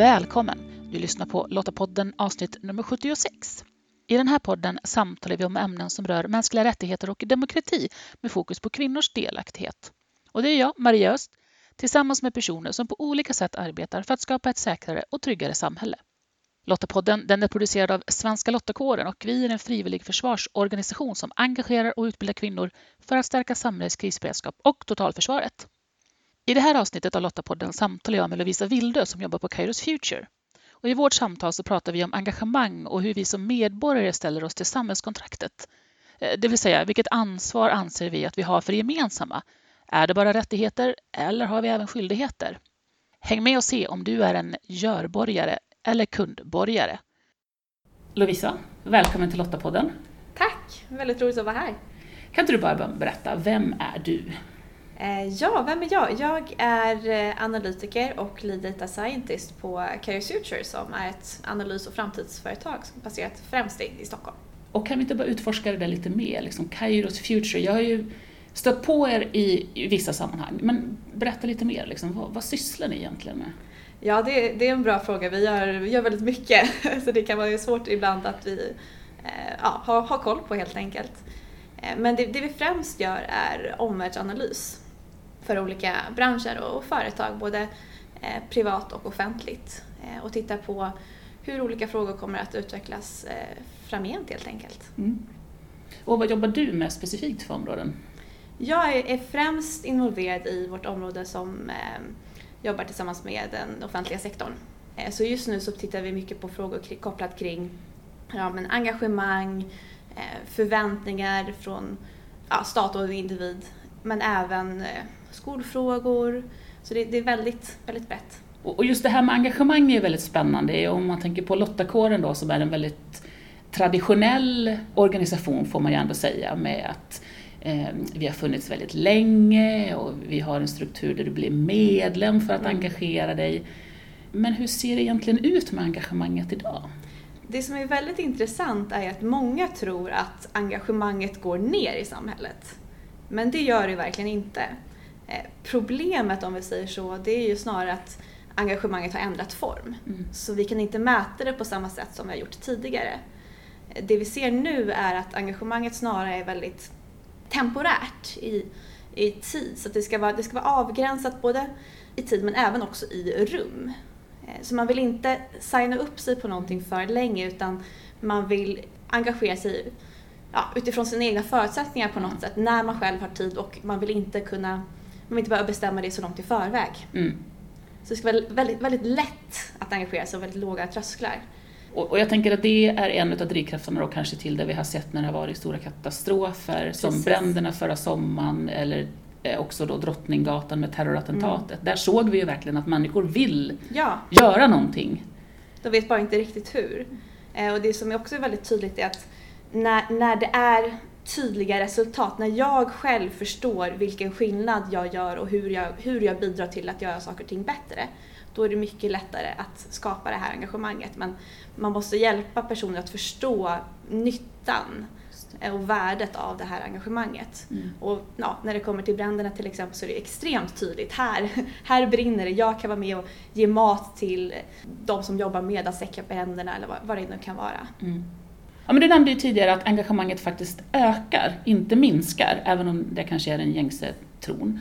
Välkommen! Du lyssnar på Lottapodden avsnitt nummer 76. I den här podden samtalar vi om ämnen som rör mänskliga rättigheter och demokrati med fokus på kvinnors delaktighet. Och det är jag, Maria Öst, tillsammans med personer som på olika sätt arbetar för att skapa ett säkrare och tryggare samhälle. Lottapodden den är producerad av Svenska Lottakåren och vi är en frivillig försvarsorganisation som engagerar och utbildar kvinnor för att stärka samhällets krisberedskap och totalförsvaret. I det här avsnittet av Lottapodden samtalar jag med Lovisa Wildö som jobbar på Kairos Future. Och I vårt samtal så pratar vi om engagemang och hur vi som medborgare ställer oss till samhällskontraktet. Eh, det vill säga, vilket ansvar anser vi att vi har för det gemensamma? Är det bara rättigheter eller har vi även skyldigheter? Häng med och se om du är en görborgare eller kundborgare. Lovisa, välkommen till Lottapodden. Tack, väldigt roligt att vara här. Kan inte du bara berätta, vem är du? Eh, ja, vem är jag? Jag är eh, analytiker och lead data scientist på Career Future som är ett analys och framtidsföretag baserat främst i Stockholm. Och kan vi inte bara utforska det där lite mer, liksom Kairos Future? Jag har ju stött på er i, vissa sammanhang, men berätta lite mer, liksom, vad, vad sysslar ni egentligen med? Ja, det, det, är en bra fråga. Vi gör, vi gör väldigt mycket, så det kan vara svårt ibland att vi eh, ja, har, har koll på helt enkelt. Men det, det vi främst gör är omvärldsanalys för olika branscher och företag, både eh, privat och offentligt. Eh, och titta på hur olika frågor kommer att utvecklas eh, framgent helt enkelt. Mm. Och vad jobbar du med specifikt för områden? Jag är främst involverad i vårt område som jobbar tillsammans med den offentliga sektorn. Så just nu så tittar vi mycket på frågor kopplat kring ja, men engagemang, förväntningar från ja, stat och individ, men även skolfrågor. Så det, det är väldigt, väldigt brett. Och just det här med engagemang är väldigt spännande. Om man tänker på Lottakåren då som är en väldigt traditionell organisation får man ju ändå säga med att eh, vi har funnits väldigt länge och vi har en struktur där du blir medlem för att mm. engagera dig. Men hur ser det egentligen ut med engagemanget idag? Det som är väldigt intressant är att många tror att engagemanget går ner i samhället. Men det gör det verkligen inte. Eh, problemet om vi säger så, det är ju snarare att engagemanget har ändrat form. Mm. Så vi kan inte mäta det på samma sätt som vi har gjort tidigare. Eh, det vi ser nu är att engagemanget snarare är väldigt temporärt i, i tid. Så det ska, vara, det ska vara avgränsat både i tid men även också i rum. Eh, så man vill inte signa upp sig på någonting för länge utan man vill engagera sig ja, utifrån sina egna förutsättningar på något sätt när man själv har tid och man vill inte kunna man inte behöva bestämma det så långt i förväg. Mm. Så det ska vara väldigt, väldigt lätt att engagera sig och väldigt låga trösklar. Och, jag tänker att det är en av drivkrafterna då kanske till det vi har sett när det har varit stora katastrofer Precis. som bränderna förra sommaren eller eh, också då Drottninggatan med terrorattentatet. Mm. Där såg vi ju verkligen att människor vill ja. göra någonting. De vet bara inte riktigt hur. Eh, och det som också är väldigt tydligt är att när, när det är tydliga resultat. När jag själv förstår vilken skillnad jag gör och hur jag, hur jag bidrar till att göra saker och ting bättre, då är det mycket lättare att skapa det här engagemanget. Men man måste hjälpa personer att förstå nyttan och värdet av det här engagemanget. Mm. Och ja, när det kommer till bränderna till exempel så är det extremt tydligt. Här, här brinner det, jag kan vara med och ge mat till de som jobbar med att släcka bränderna eller vad, vad det nu kan vara. Mm. Ja, men du nämnde ju tidigare att engagemanget faktiskt ökar, inte minskar, även om det kanske är den gängse tron.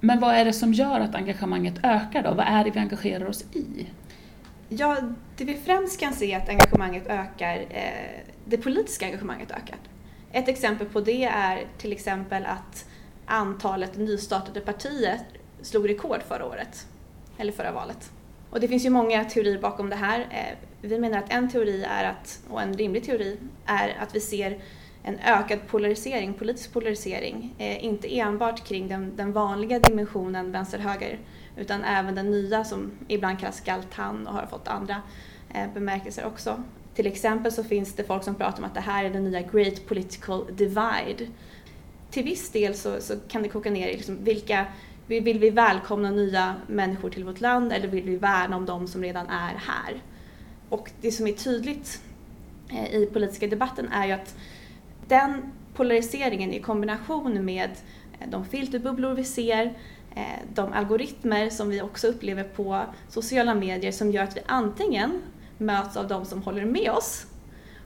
Men vad är det som gör att engagemanget ökar då? Vad är det vi engagerar oss i? Ja, det vi främst kan se är att engagemanget ökar, eh, det politiska engagemanget ökar. Ett exempel på det är till exempel att antalet nystartade partier slog rekord förra året, eller förra valet. Och det finns ju många teorier bakom det här. Eh, vi menar att en teori är att, och en rimlig teori, är att vi ser en ökad polarisering, politisk polarisering, eh, inte enbart kring den, den vanliga dimensionen vänster-höger, utan även den nya som ibland kallas galtan och har fått andra eh, bemärkelser också. Till exempel så finns det folk som pratar om att det här är den nya Great Political Divide. Till viss del så, så kan det koka ner i liksom vilka vill vi välkomna nya människor till vårt land eller vill vi värna om de som redan är här? Och det som är tydligt eh, i politiska debatten är ju att den polariseringen i kombination med eh, de filterbubblor vi ser eh, de algoritmer som vi också upplever på sociala medier som gör att vi antingen möts av de som håller med oss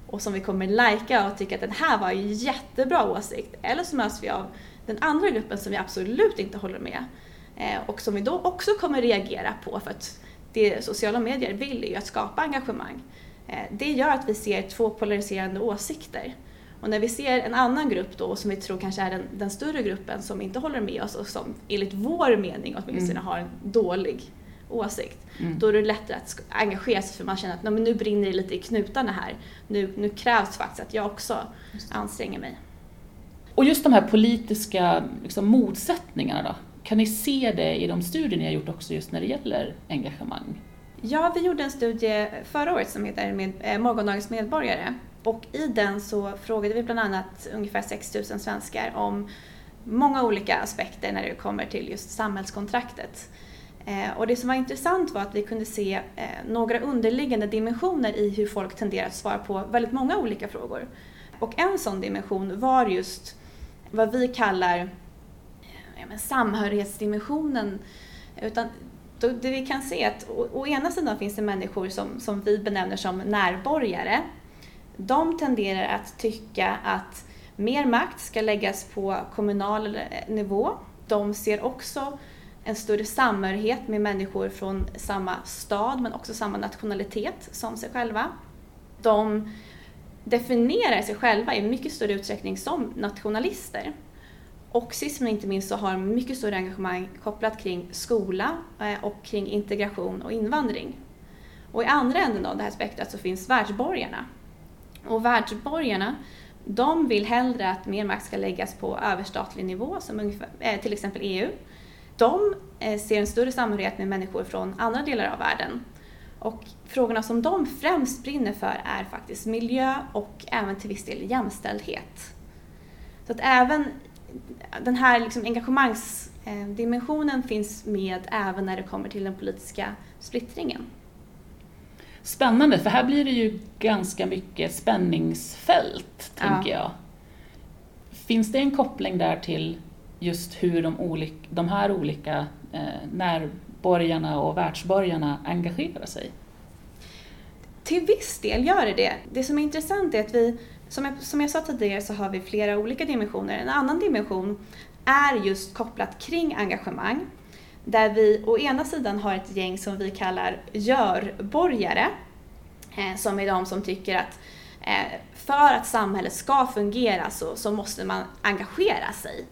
och som vi kommer lajka och tycka att den här var en jättebra åsikt. Eller så möts vi av den andra gruppen som vi absolut inte håller med eh, och som vi då också kommer reagera på för att det sociala medier vill är ju att skapa engagemang. Eh, det gör att vi ser två polariserande åsikter. Och när vi ser en annan grupp då, som vi tror kanske är den, den större gruppen som inte håller med oss och som enligt vår mening åtminstone mm. har en dålig åsikt. Mm. Då är det lättare att engagera sig för man känner att nu brinner det lite i knutarna här. Nu, nu krävs faktiskt att jag också anstränger mig. Och just de här politiska liksom, motsättningarna då? Kan ni se det i de studier ni har gjort också just när det gäller engagemang? Ja, vi gjorde en studie förra året som heter med, eh, Morgondagens medborgare. Och i den så frågade vi bland annat ungefär 6 000 svenskar om många olika aspekter när det kommer till just samhällskontraktet. Eh, och det som var intressant var att vi kunde se eh, några underliggande dimensioner i hur folk tenderar att svara på väldigt många olika frågor. Och en sån dimension var just vad vi kallar ja, men samhörighetsdimensionen. Utan då, det vi kan se är att å, å, ena sidan finns det människor som, som vi benämner som närborgare. De tenderar att tycka att mer makt ska läggas på kommunal eh, nivå. De ser också en större samhörighet med människor från samma stad men också samma nationalitet som sig själva. De definierar sig själva i mycket större utsträckning som nationalister. Och sist men inte minst så har de mycket större engagemang kopplat kring skola eh, och kring integration och invandring. Och i andra änden av det här spektrat så finns världsborgarna. Och världsborgarna, de vill hellre att mer makt ska läggas på överstatlig nivå, som ungefär, eh, till exempel EU. De eh, ser en större samhörighet med människor från andra delar av världen. Och frågorna som de främst brinner för är faktiskt miljö och även till viss del jämställdhet. Så att även den här liksom engagemangsdimensionen finns med även när det kommer till den politiska splittringen. Spännande, för här blir det ju ganska mycket spänningsfält, tänker ja. jag. Finns det en koppling där till just hur de, olika, de här olika eh, borgarna och världsborgarna engagerar sig? Till viss del gör det det. Det som är intressant är att vi som jag, som jag sa tidigare så har vi flera olika dimensioner. En annan dimension är just kopplat kring engagemang. Där vi å ena sidan har ett gäng som vi kallar görborgare. Eh, som är de som tycker att eh, för att samhället ska fungera så, så måste man engagera sig.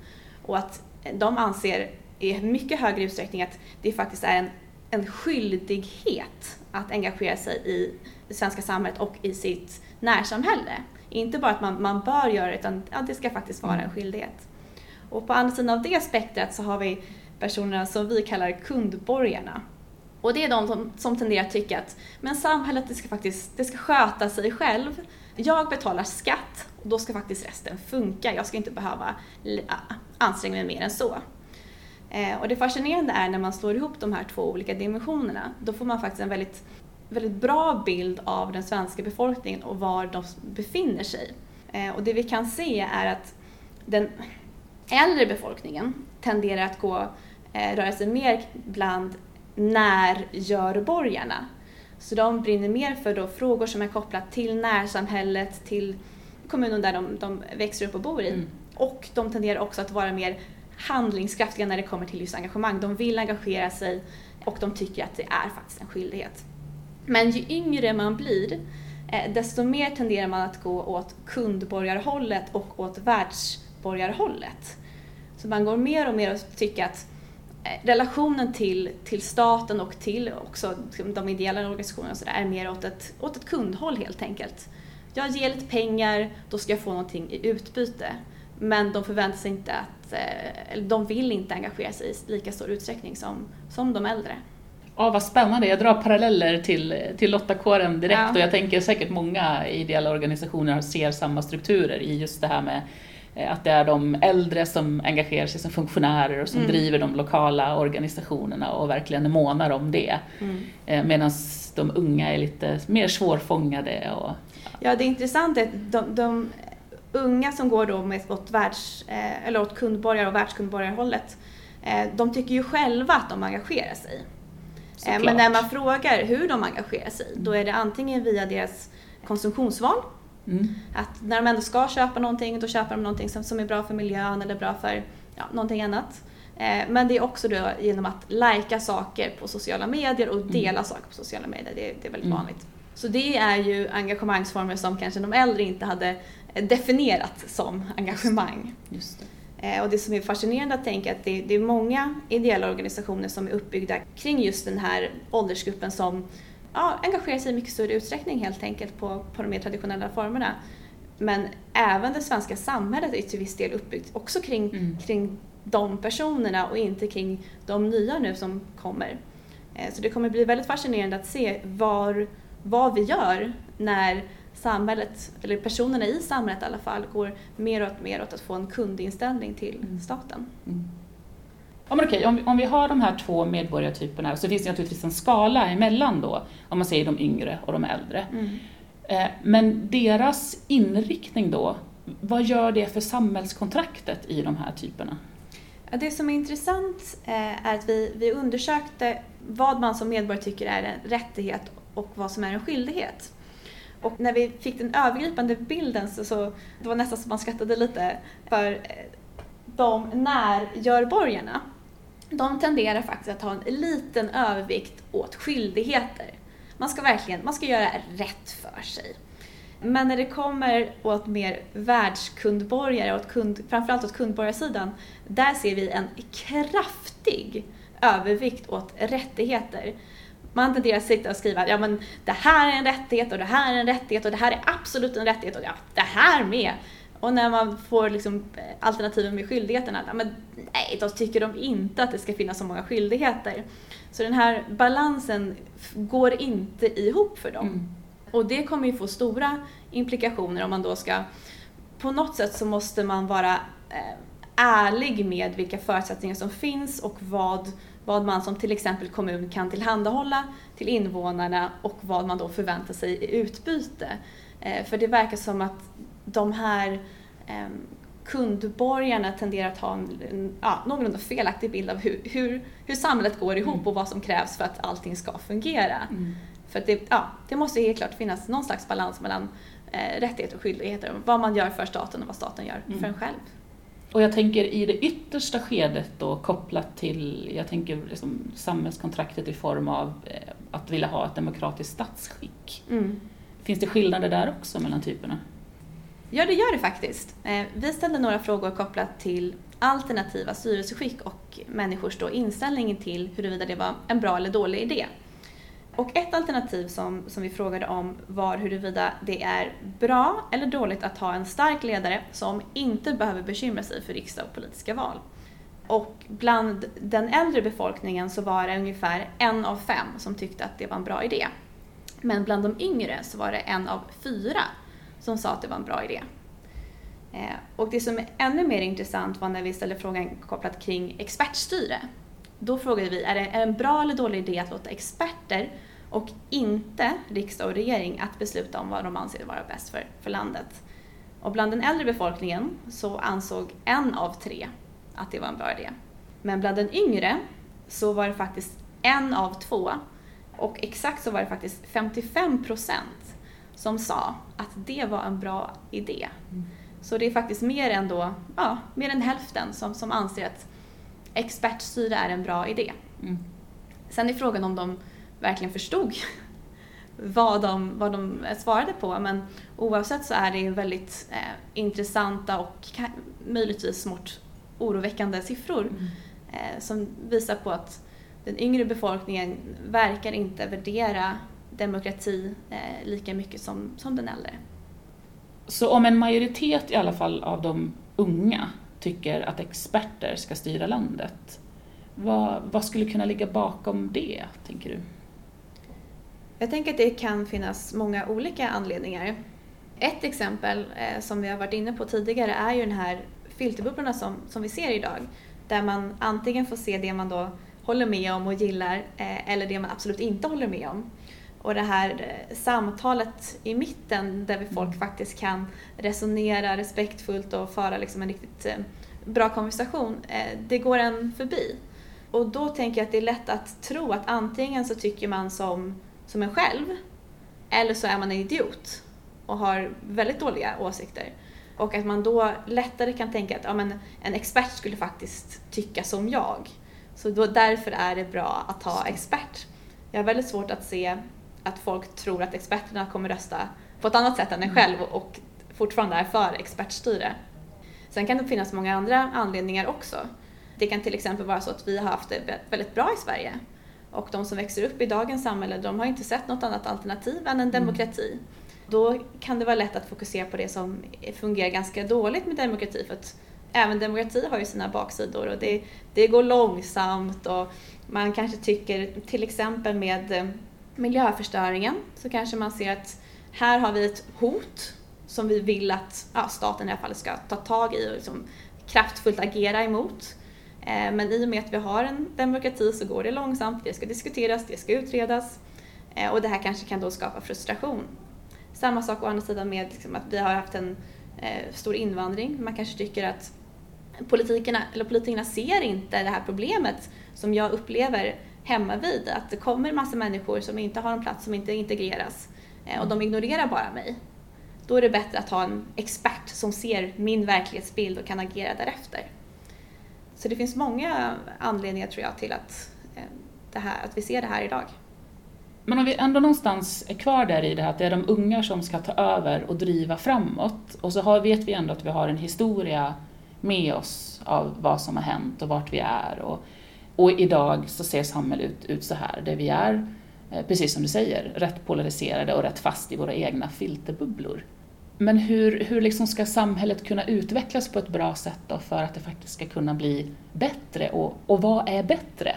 Och att de anser i mycket högre utsträckning att det faktiskt är en, en skyldighet att engagera sig i det svenska samhället och i sitt närsamhälle. Inte bara att man, man bör göra det, utan ja, det ska faktiskt vara en mm. skyldighet. Och på andra sidan av det spektrat så har vi personerna som vi kallar kundborgarna. Och det är de som, som tenderar att tycka att men samhället det ska faktiskt det ska sköta sig själv. Jag betalar skatt och då ska faktiskt resten funka. Jag ska inte behöva anstränga mig mer än så. Eh, och det fascinerande är när man slår ihop de här två olika dimensionerna, då får man faktiskt en väldigt väldigt bra bild av den svenska befolkningen och var de befinner sig. Eh, och det vi kan se är att den äldre befolkningen tenderar att gå, eh, röra sig mer bland närgörborgarna. Så de brinner mer för då frågor som är kopplat till närsamhället, till kommunen där de, de växer upp och bor i. Mm. Och de tenderar också att vara mer handlingskraftiga när det kommer till just engagemang. De vill engagera sig och de tycker att det är faktiskt en skyldighet. Men ju yngre man blir, eh, desto mer tenderar man att gå åt kundborgarhållet och åt världsborgarhållet. Så man går mer och mer och tycker att eh, relationen till, till staten och till också de ideella organisationerna så där, är mer åt ett, åt ett kundhåll helt enkelt. Jag ger lite pengar, då ska jag få någonting i utbyte. Men de förväntar sig inte att, eh, eller de vill inte engagera sig i lika stor utsträckning som, som de äldre. Ja, vad spännande. Jag drar paralleller till, till Lottakåren direkt ja. och jag tänker säkert många ideella organisationer ser samma strukturer i just det här med eh, att det är de äldre som engagerar sig som funktionärer och som mm. driver de lokala organisationerna och verkligen månar om det. Mm. Eh, Medan de unga är lite mer svårfångade. Och, ja. ja, det är intressant att de, de unga som går då med åt, världs, eh, eller åt kundborgar och världskundborgarhållet Eh, de tycker ju själva att de engagerar sig. Eh. Men när man frågar hur de engagerar sig, då är det antingen via deras konsumtionsval, Mm. att när de ändå ska köpa någonting, då köper de någonting som, som är bra för miljön eller bra för ja, någonting annat. Eh, men det är också då genom att lajka saker på sociala medier och dela saker på sociala medier. Det, det är väldigt Mm. vanligt. Så det är ju engagemangsformer som kanske de äldre inte hade definierat som engagemang. Just det. Eh, Och det som är fascinerande att tänka är att det, det är många ideella organisationer som är uppbyggda kring just den här åldersgruppen som ja, engagerar sig i mycket större utsträckning helt enkelt på, på de mer traditionella formerna. Men även det svenska samhället är till viss del uppbyggt också kring, Mm. kring de personerna och inte kring de nya nu som kommer. Eh, Så det kommer bli väldigt fascinerande att se var, vad vi gör när samhället, eller personerna i samhället i alla fall, går mer och mer åt att få en kundinställning till Mm. staten. Mm. Ja, men okej, om, vi- om vi har de här två medborgartyperna så finns det naturligtvis en skala emellan då, om man säger de yngre och de äldre. Eh, Men deras inriktning då, vad gör det för samhällskontraktet i de här typerna? Det som är intressant eh, är att vi, vi undersökte vad man som medborgare tycker är en rättighet och vad som är en skyldighet. Och när vi fick den övergripande bilden så, så det var nästan som man skrattade lite för eh, de närgörborgarna, de tenderar faktiskt att ha en liten övervikt åt skyldigheter. Man ska verkligen, man ska göra rätt för sig. Men när det kommer åt mer världskundborgare, åt kund, framförallt åt kundborgarsidan, där ser vi en kraftig övervikt åt rättigheter. Man tenderar att sitta och skriva ja men det här är en rättighet och det här är en rättighet och det här är absolut en rättighet och ja, det här med. Och när man får liksom eh, alternativen med skyldigheterna, ja, men nej, då tycker de inte att det ska finnas så många skyldigheter. Så den här balansen går inte ihop för dem. Mm. Och det kommer ju få stora implikationer om man då ska... På något sätt så måste man vara eh, ärlig med vilka förutsättningar som finns och vad, vad man som till exempel kommun kan tillhandahålla till invånarna och vad man då förväntar sig i utbyte. Eh, för det verkar som att de här eh, kundborgarna tenderar att ha en, ja, någorlunda felaktig bild av hur, hur, hur samhället går ihop Mm. och vad som krävs för att allting ska fungera. Mm. För det, ja, det måste helt klart finnas någon slags balans mellan eh, rättigheter och skyldigheter. Vad man gör för staten och vad staten gör Mm. för en själv. Och jag tänker i det yttersta skedet då kopplat till, jag tänker liksom samhällskontraktet i form av eh, att vilja ha ett demokratiskt statsskick. Mm. Finns det skillnader där också mellan typerna? Ja, det gör det faktiskt. Eh, vi ställde några frågor kopplat till alternativa styrelseskick och människors då inställning till huruvida det var en bra eller dålig idé. Och ett alternativ som, som vi frågade om var huruvida det är bra eller dåligt att ha en stark ledare som inte behöver bekymra sig för riksdag och politiska val. Och bland den äldre befolkningen så var det ungefär en av fem som tyckte att det var en bra idé. Men bland de yngre så var det en av fyra som sa att det var en bra idé. Eh, och det som är ännu mer intressant var när vi ställde frågan kopplat kring expertstyre. Då frågade vi, är det är det en bra eller dålig idé att låta experter och inte riksdag och regering att besluta om vad de anser vara bäst för, för landet? Och bland den äldre befolkningen så ansåg en av tre att det var en bra idé. Men bland den yngre så var det faktiskt en av två och exakt så var det faktiskt 55 procent som sa att det var en bra idé. Så det är faktiskt mer än, då, ja, mer än hälften som, som anser att expertstyre är en bra idé. Mm. Sen är frågan om de verkligen förstod vad de, vad de svarade på men oavsett så är det väldigt eh, intressanta och möjligtvis smått oroväckande siffror Mm. eh, som visar på att den yngre befolkningen verkar inte värdera demokrati eh, lika mycket som, som den äldre. Så om en majoritet i alla fall av de unga tycker att experter ska styra landet, vad, vad skulle kunna ligga bakom det, tänker du? Jag tänker att det kan finnas många olika anledningar. Ett exempel eh, som vi har varit inne på tidigare är ju den här filterbubblorna som, som vi ser idag. Där man antingen får se det man då håller med om och gillar eh, eller det man absolut inte håller med om. Och det här eh, samtalet i mitten där vi folk faktiskt kan resonera respektfullt och föra liksom en riktigt eh, bra konversation, eh, det går en förbi. Och då tänker jag att det är lätt att tro att antingen så tycker man som, som en själv eller så är man en idiot och har väldigt dåliga åsikter. Och att man då lättare kan tänka att ja, men en expert skulle faktiskt tycka som jag. Så då, därför är det bra att ha expert. Jag har väldigt svårt att se att folk tror att experterna kommer rösta på ett annat sätt än en själv och fortfarande är för expertstyre. Sen kan det finnas många andra anledningar också. Det kan till exempel vara så att vi har haft det väldigt bra i Sverige och de som växer upp i dagens samhälle de har inte sett något annat alternativ än en mm. demokrati. Mm. Då kan det vara lätt att fokusera på det som fungerar ganska dåligt med demokrati för att även demokrati har ju sina baksidor och det, det går långsamt och man kanske tycker till exempel med eh, miljöförstöringen så kanske man ser att här har vi ett hot som vi vill att ja, staten i alla fall ska ta tag i och liksom kraftfullt agera emot. Eh, men i och med att vi har en demokrati så går det långsamt, det ska diskuteras, det ska utredas eh, och det här kanske kan då skapa frustration. Samma sak å andra sidan med liksom att vi har haft en eh, stor invandring. Man kanske tycker att politikerna, eller politikerna ser inte det här problemet som jag upplever hemma vid. Att det kommer massa människor som inte har en plats, som inte integreras och de ignorerar bara mig. Då är det bättre att ha en expert som ser min verklighetsbild och kan agera därefter. Så det finns många anledningar tror jag till att, eh, det här, att vi ser det här idag. Men om vi ändå någonstans är kvar där i det här att det är de unga som ska ta över och driva framåt och så har, vet vi ändå att vi har en historia med oss av vad som har hänt och vart vi är och, och idag så ser samhället ut, ut så här där vi är, eh, precis som du säger, rätt polariserade och rätt fast i våra egna filterbubblor. Men hur, hur liksom ska samhället kunna utvecklas på ett bra sätt då för att det faktiskt ska kunna bli bättre? Och, och vad är bättre?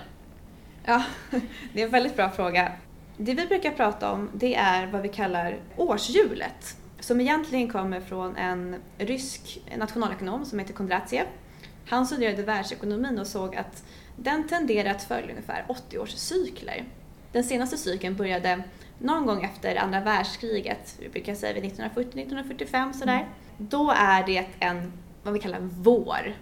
Ja, det är en väldigt bra fråga. Det vi brukar prata om det är vad vi kallar årshjulet som egentligen kommer från en rysk nationalekonom som heter Kondratiev. Han studerade världsekonomin och såg att den tenderar att följa ungefär 80 års cykler. Den senaste cykeln började någon gång efter andra världskriget, vi brukar säga vid 1940-1945 sådär, mm. då är det en, vad vi kallar vår.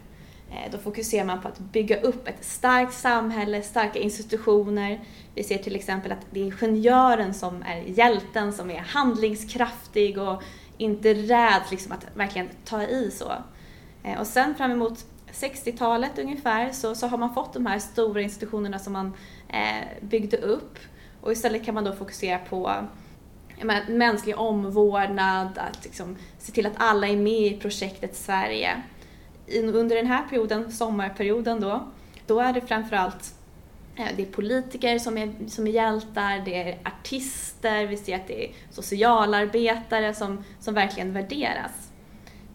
Eh, då fokuserar man på att bygga upp ett starkt samhälle, starka institutioner. Vi ser till exempel att det är ingenjören som är hjälten, som är handlingskraftig och inte rädd liksom att verkligen ta i så. Eh, och sen fram emot 60-talet ungefär så, så har man fått de här stora institutionerna som man eh, byggde upp och istället kan man då fokusera på menar, mänsklig omvårdnad, att liksom, se till att alla är med i projektet Sverige. Under den här perioden, sommarperioden då, då är det framförallt eh, det är politiker som är, som är hjältar, det är artister, vi ser att det är socialarbetare som, som verkligen värderas.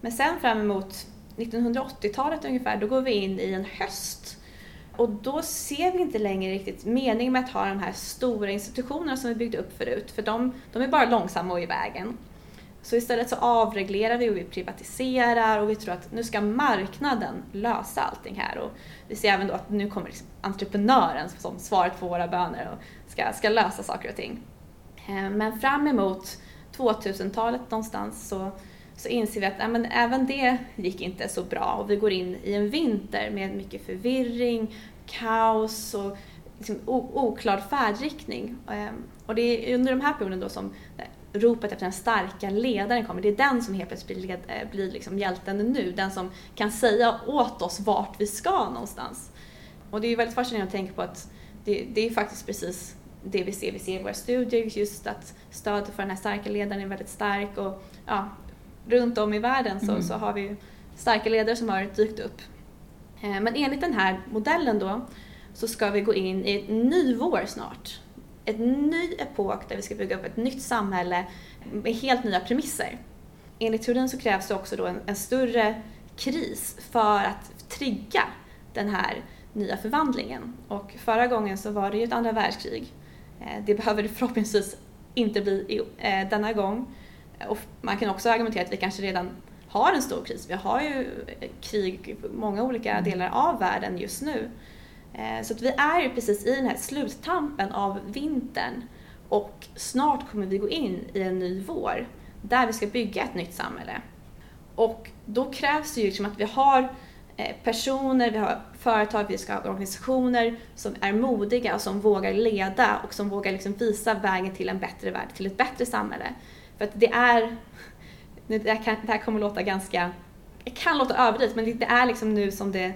Men sen fram emot 1980-talet ungefär, då går vi in i en höst och då ser vi inte längre riktigt meningen med att ha de här stora institutionerna som vi byggde upp förut, för de, de är bara långsamma och i vägen. Så istället så avreglerar vi och vi privatiserar och vi tror att nu ska marknaden lösa allting här. Och vi ser även då att nu kommer liksom entreprenören som svaret på våra böner och ska, ska lösa saker och ting. Eh, men fram emot 2000-talet någonstans så så inser vi att ja, men även det gick inte så bra och vi går in i en vinter med mycket förvirring, kaos och liksom oklar färdriktning. Ehm, och det är under de här perioderna då som eh, ropet efter den starka ledaren kommer. Det är den som helt plötsligt blir, eh, blir liksom hjälten nu, den som kan säga åt oss vart vi ska någonstans. Och det är ju väldigt fascinerande att tänka på att det, det är faktiskt precis det vi ser. Vi ser i våra studier just att stödet för den här starka ledaren är väldigt stark och ja, runt om i världen så, mm. så har vi starka ledare som har dykt upp. Eh, men enligt den här modellen då så ska vi gå in i ett ny vår snart. Ett ny epok där vi ska bygga upp ett nytt samhälle med helt nya premisser. Enligt teorin så krävs det också då en, en större kris för att trigga den här nya förvandlingen. Och förra gången så var det ju ett andra världskrig. Eh, det behöver det förhoppningsvis inte bli eh, denna gång. Och man kan också argumentera att vi kanske redan har en stor kris. Vi har ju krig i många olika mm. delar av världen just nu. Eh, så att vi är ju precis i den här sluttampen av vintern och snart kommer vi gå in i en ny vår där vi ska bygga ett nytt samhälle. Och då krävs det ju liksom att vi har eh, personer, vi har företag, vi ska ha organisationer som är modiga och som vågar leda och som vågar liksom visa vägen till en bättre värld, till ett bättre samhälle. För att det är, det här, kan, det här kommer låta ganska, det kan låta överdrivet men det är liksom nu som det,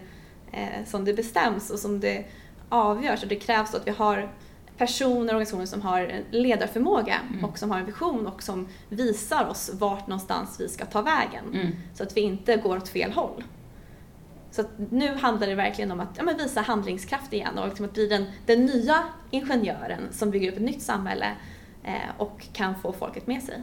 eh, som det bestäms och som det avgörs och det krävs att vi har personer och organisationer som har ledarförmåga mm. och som har en vision och som visar oss vart någonstans vi ska ta vägen. Mm. Så att vi inte går åt fel håll. Så nu handlar det verkligen om att ja, visa handlingskraft igen och liksom att bli den, den nya ingenjören som bygger upp ett nytt samhälle och kan få folket med sig.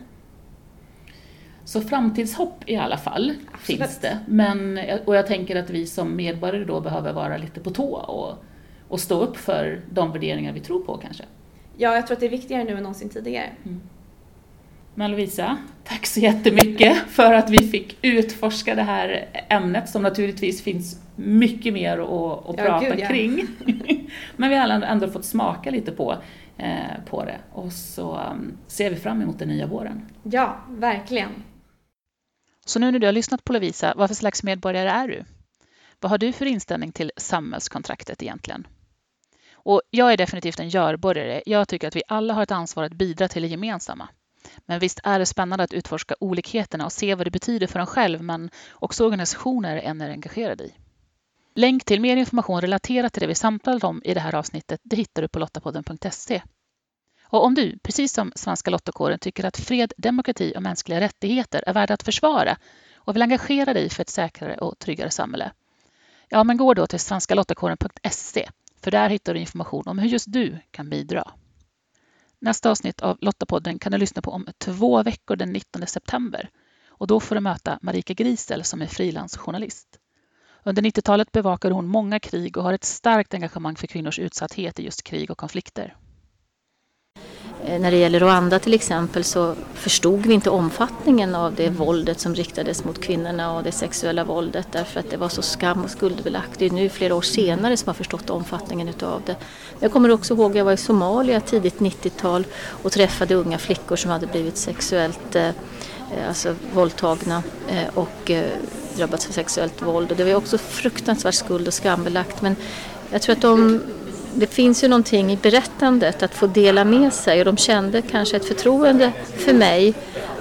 Så framtidshopp i alla fall Absolut. finns det. Men, och jag tänker att vi som medborgare då behöver vara lite på tå och och stå upp för de värderingar vi tror på kanske. Ja, jag tror att det är viktigare nu än någonsin tidigare. Mm. Men Lovisa, tack så jättemycket för att vi fick utforska det här ämnet som naturligtvis finns mycket mer att, att ja, prata gud, ja. kring. Men vi har ändå fått smaka lite på, eh, på det och så um, ser vi fram emot den nya våren. Ja, verkligen. Så nu när du har lyssnat på Lovisa, vad för slags medborgare är du? Vad har du för inställning till samhällskontraktet egentligen? Och jag är definitivt en görborgare. Jag tycker att vi alla har ett ansvar att bidra till det gemensamma. Men visst är det spännande att utforska olikheterna och se vad det betyder för en själv, men också organisationer en är engagerad i. Länk till mer information relaterat till det vi samtalat om i det här avsnittet det hittar du på lottapodden.se. Och om du, precis som Svenska Lottakåren, tycker att fred, demokrati och mänskliga rättigheter är värda att försvara och vill engagera dig för ett säkrare och tryggare samhälle, ja men gå då till svenskalottakåren.se för där hittar du information om hur just du kan bidra. Nästa avsnitt av Lottapodden kan du lyssna på om två veckor den 19 september. Och då får du möta Marika Grisel som är frilansjournalist. Under 90-talet bevakar hon många krig och har ett starkt engagemang för kvinnors utsatthet i just krig och konflikter. Eh, när det gäller Rwanda till exempel så förstod vi inte omfattningen av det våldet som riktades mot kvinnorna och det sexuella våldet därför att det var så skam och skuldbelagt. Det är nu flera år senare som har förstått omfattningen utav det. Jag kommer också ihåg att jag var i Somalia tidigt 90-tal och träffade unga flickor som hade blivit sexuellt eh, alltså våldtagna eh, och drabbats av sexuellt våld. Och det var också fruktansvärt skuld och skambelagt men jag tror att de det finns ju någonting i berättandet att få dela med sig och de kände kanske ett förtroende för mig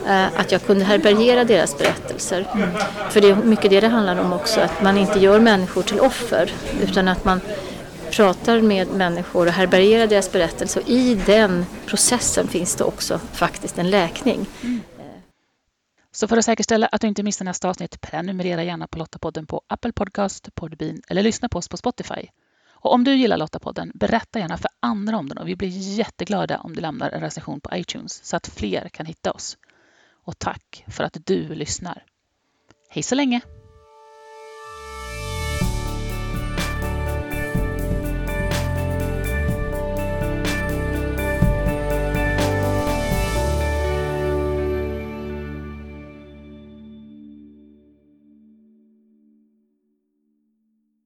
eh, att jag kunde härbärgera deras berättelser. Mm. För det är mycket det det handlar om också, att man inte gör människor till offer utan att man pratar med människor och härbärgerar deras berättelser och i den processen finns det också faktiskt en läkning. Så för att säkerställa att du inte missar nästa avsnitt, prenumerera gärna på Lottapodden på Apple Podcast, Podbean eller lyssna på oss på Spotify. Och om du gillar Lottapodden, berätta gärna för andra om den och vi blir jätteglada om du lämnar en recension på iTunes så att fler kan hitta oss. Och tack för att du lyssnar. Hej så länge!